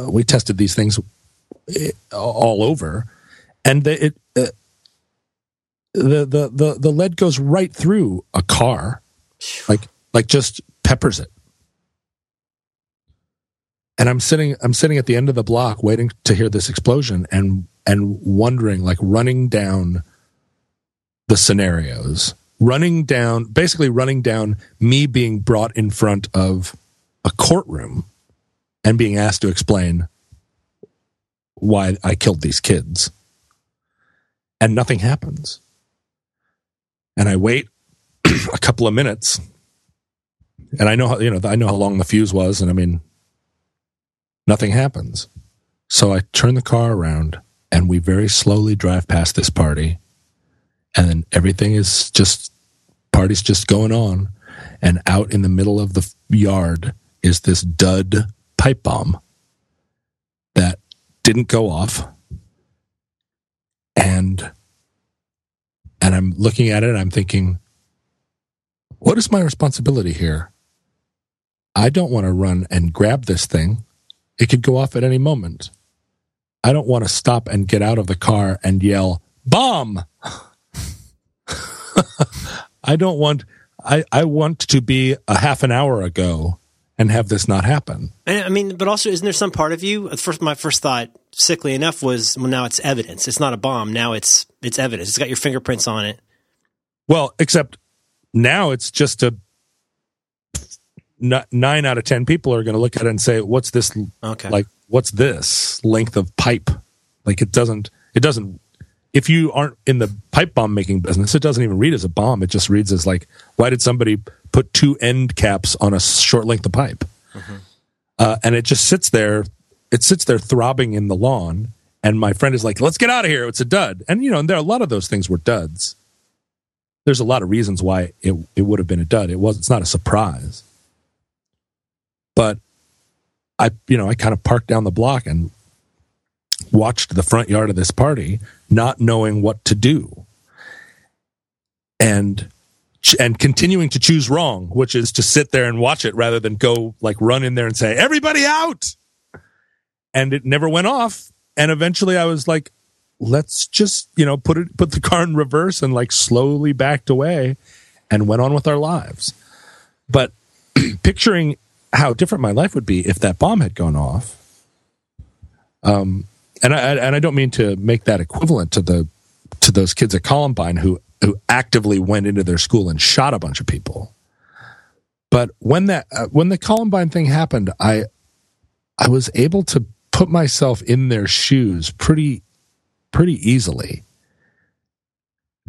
we tested these things eh, all over and the, it uh, the the the the lead goes right through a car like like just peppers it and I'm sitting I'm sitting at the end of the block waiting to hear this explosion and and wondering like running down the scenarios running down basically running down me being brought in front of a courtroom and being asked to explain why I killed these kids. And nothing happens. And I wait a couple of minutes. And I know how you know I know how long the fuse was and I mean nothing happens. So I turn the car around and we very slowly drive past this party and everything is just party's just going on and out in the middle of the yard is this dud pipe bomb that didn't go off. And and i'm looking at it and i'm thinking what is my responsibility here? I don't want to run and grab this thing. It could go off at any moment. I don't want to stop and get out of the car and yell bomb I don't want I, I want to be a half an hour ago and have this not happen. And, I mean, but also, isn't there some part of you? Uh, first, my first thought, sickly enough, was well, now it's evidence. It's not a bomb. Now it's it's evidence. It's got your fingerprints on it. Well, except now it's just a nine out of ten people are going to look at it and say, "What's this? Okay. Like, what's this length of pipe? Like, it doesn't. It doesn't. If you aren't in the pipe bomb making business, it doesn't even read as a bomb. It just reads as like, why did somebody put two end caps on a short length of pipe? Uh, and it just sits there. It sits there throbbing in the lawn. And my friend is like, "Let's get out of here. It's a dud." And you know, and there are a lot of those things were duds. There's a lot of reasons why it it would have been a dud. It was. It's not a surprise. But I, you know, I kind of parked down the block and watched the front yard of this party, not knowing what to do, and and continuing to choose wrong, which is to sit there and watch it rather than go like run in there and say everybody out. And it never went off. And eventually, I was like, let's just you know put it put the car in reverse and like slowly backed away and went on with our lives. But picturing how different my life would be if that bomb had gone off. Um, and I and I don't mean to make that equivalent to the to those kids at Columbine who who actively went into their school and shot a bunch of people. But when that uh, when the Columbine thing happened, I I was able to put myself in their shoes pretty pretty easily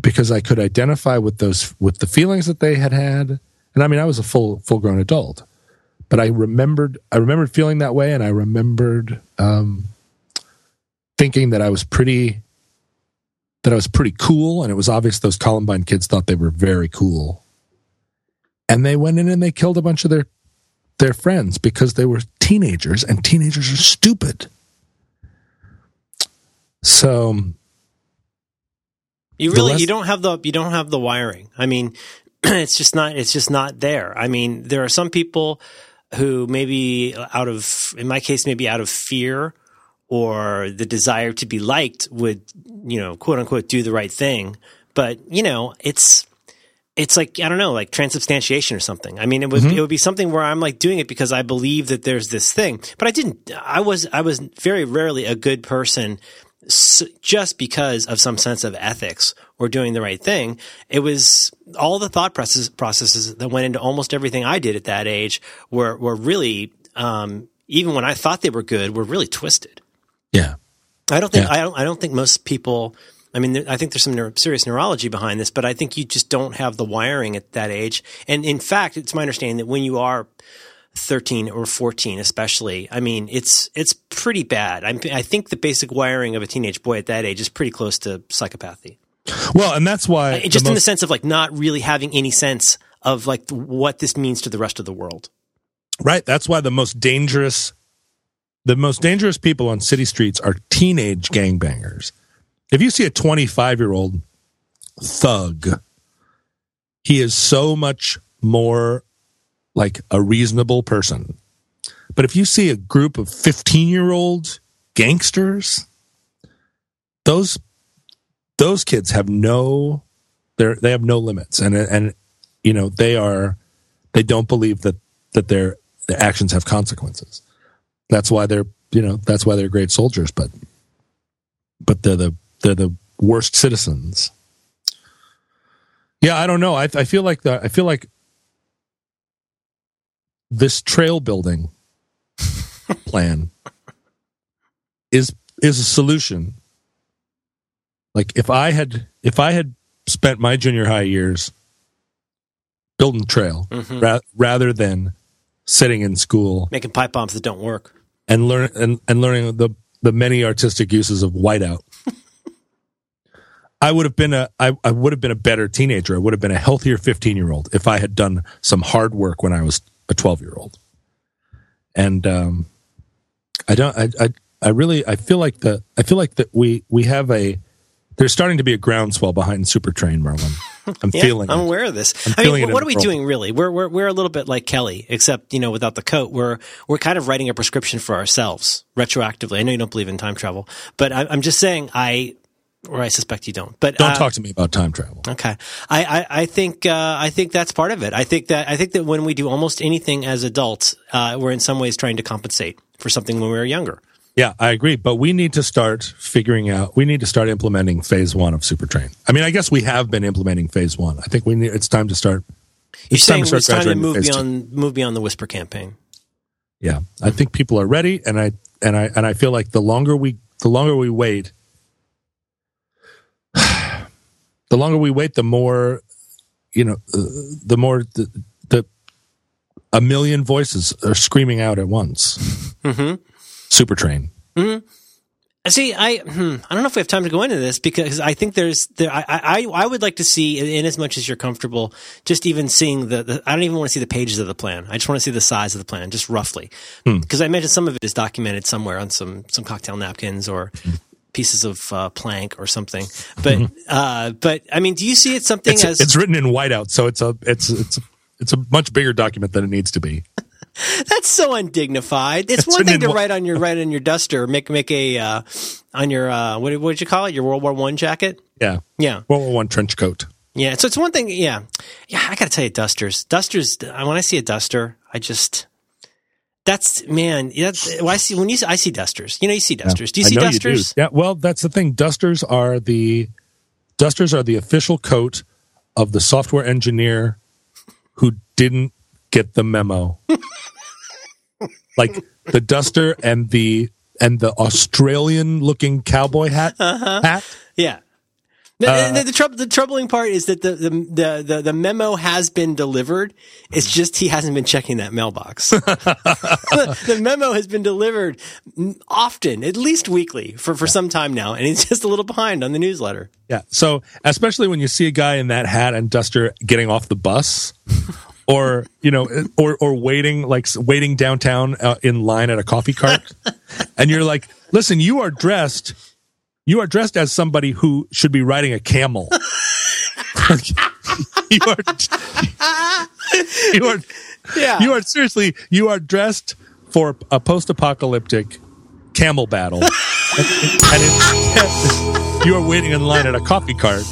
because I could identify with those with the feelings that they had had. And I mean, I was a full full grown adult, but I remembered I remembered feeling that way, and I remembered um, thinking that I was pretty that I was pretty cool, and it was obvious those Columbine kids thought they were very cool, and they went in and they killed a bunch of their their friends because they were teenagers, and teenagers are stupid. So You really less- you don't have the you don't have the wiring. I mean, it's just not it's just not there. I mean, there are some people who maybe out of in my case maybe out of fear or the desire to be liked would, you know, quote unquote do the right thing. But, you know, it's it's like I don't know, like transubstantiation or something. I mean, it would it would be something where I'm like doing it because I believe that there's this thing, but I didn't. I was I was very rarely a good person just because of some sense of ethics or doing the right thing. It was all the thought processes processes that went into almost everything I did at that age were were really um, even when I thought they were good, were really twisted. Yeah. I don't think Yeah. I don't I don't think most people. I mean, I think there's some neuro, serious neurology behind this, but I think you just don't have the wiring at that age. And in fact, it's my understanding that when you are 13 or 14, especially, I mean, it's it's pretty bad. I'm, I think the basic wiring of a teenage boy at that age is pretty close to psychopathy. Well, and that's why just the in the sense of like not really having any sense of like what this means to the rest of the world. right. That's why the most dangerous, the most dangerous people on city streets are teenage gangbangers. If you see a 25 year old thug, he is so much more like a reasonable person. But if you see a group of 15 year old gangsters, those those kids have no they they have no limits and and you know they are they don't believe that that their their actions have consequences. That's why they're you know that's why they're great soldiers, but but they're the they're the worst citizens. Yeah, I don't know. I I feel like the I feel like this trail building plan is is a solution. Like if I had if I had spent my junior high years building trail Mhm. ra- rather than sitting in school Making pipe bombs that don't work. And learn and, and learning the the many artistic uses of whiteout. I would have been a I, I would have been a better teenager. I would have been a healthier 15 year old if I had done some hard work when I was a 12 year old. And um, I don't I, I I really I feel like the I feel like that we we have a there's starting to be a groundswell behind Supertrain, Merlin. I'm Yeah, feeling I'm it. aware of this. I'm I mean, what are we doing really? We're, we're we're a little bit like Kelly, except you know, without the coat. We're we're kind of writing a prescription for ourselves retroactively. I know you don't believe in time travel, but I, I'm just saying I, or I suspect you don't. But Don't uh, talk to me about time travel. Okay, I I, I think uh, I think that's part of it. I think that I think that when we do almost anything as adults, uh, we're in some ways trying to compensate for something when we were younger. Yeah, I agree. But we need to start figuring out. We need to start implementing phase one of Supertrain. I mean, I guess we have been implementing phase one. I think we need. It's time to start. You're It's time saying to start it's time to move phase two. beyond move beyond the whisper campaign. Yeah, I think people are ready, and I and I and I feel like the longer we the longer we wait, the longer we wait, the more you know, uh, the more the, the a million voices are screaming out at once. hmm Supertrain. See, I hmm, I don't know if we have time to go into this because I think there's there I I, I would like to see in as much as you're comfortable, just even seeing the, the I don't even want to see the pages of the plan. I just want to see the size of the plan, just roughly, because I imagine some of it is documented somewhere on some some cocktail napkins or pieces of uh, plank or something. But uh, but I mean, do you see it something It's, as it's written in whiteout, so it's a it's it's it's a much bigger document than it needs to be. That's so undignified. It's, It's one thing to write on your write on your duster, make make a uh, on your uh, what what did you call it? Your World War One jacket. Yeah, Yeah, World War One trench coat. yeah. So it's one thing. Yeah, yeah. I gotta tell you, dusters, dusters. uh, When I see a duster, I just that's man. That's well, I see when you I see dusters. You know, you see dusters. Do you I see know dusters? You do. Yeah, well, that's the thing. Dusters are the dusters are the official coat of the software engineer who didn't get the memo. like the duster and the and the Australian looking cowboy hat Uh-huh. hat. Yeah. The, Uh, the, the, troub- the troubling part is that the, the, the, the, the memo has been delivered. It's just he hasn't been checking that mailbox. the, the memo has been delivered often, at least weekly, for, for some time now, and he's just a little behind on the newsletter. Yeah. So especially when you see a guy in that hat and duster getting off the bus, or you know, or or waiting like waiting downtown uh, in line at a coffee cart, and you're like, listen, you are dressed, you are dressed as somebody who should be riding a camel. you are, you are, Yeah. you are seriously, you are dressed for a post-apocalyptic camel battle, and, and instead, you are waiting in line at a coffee cart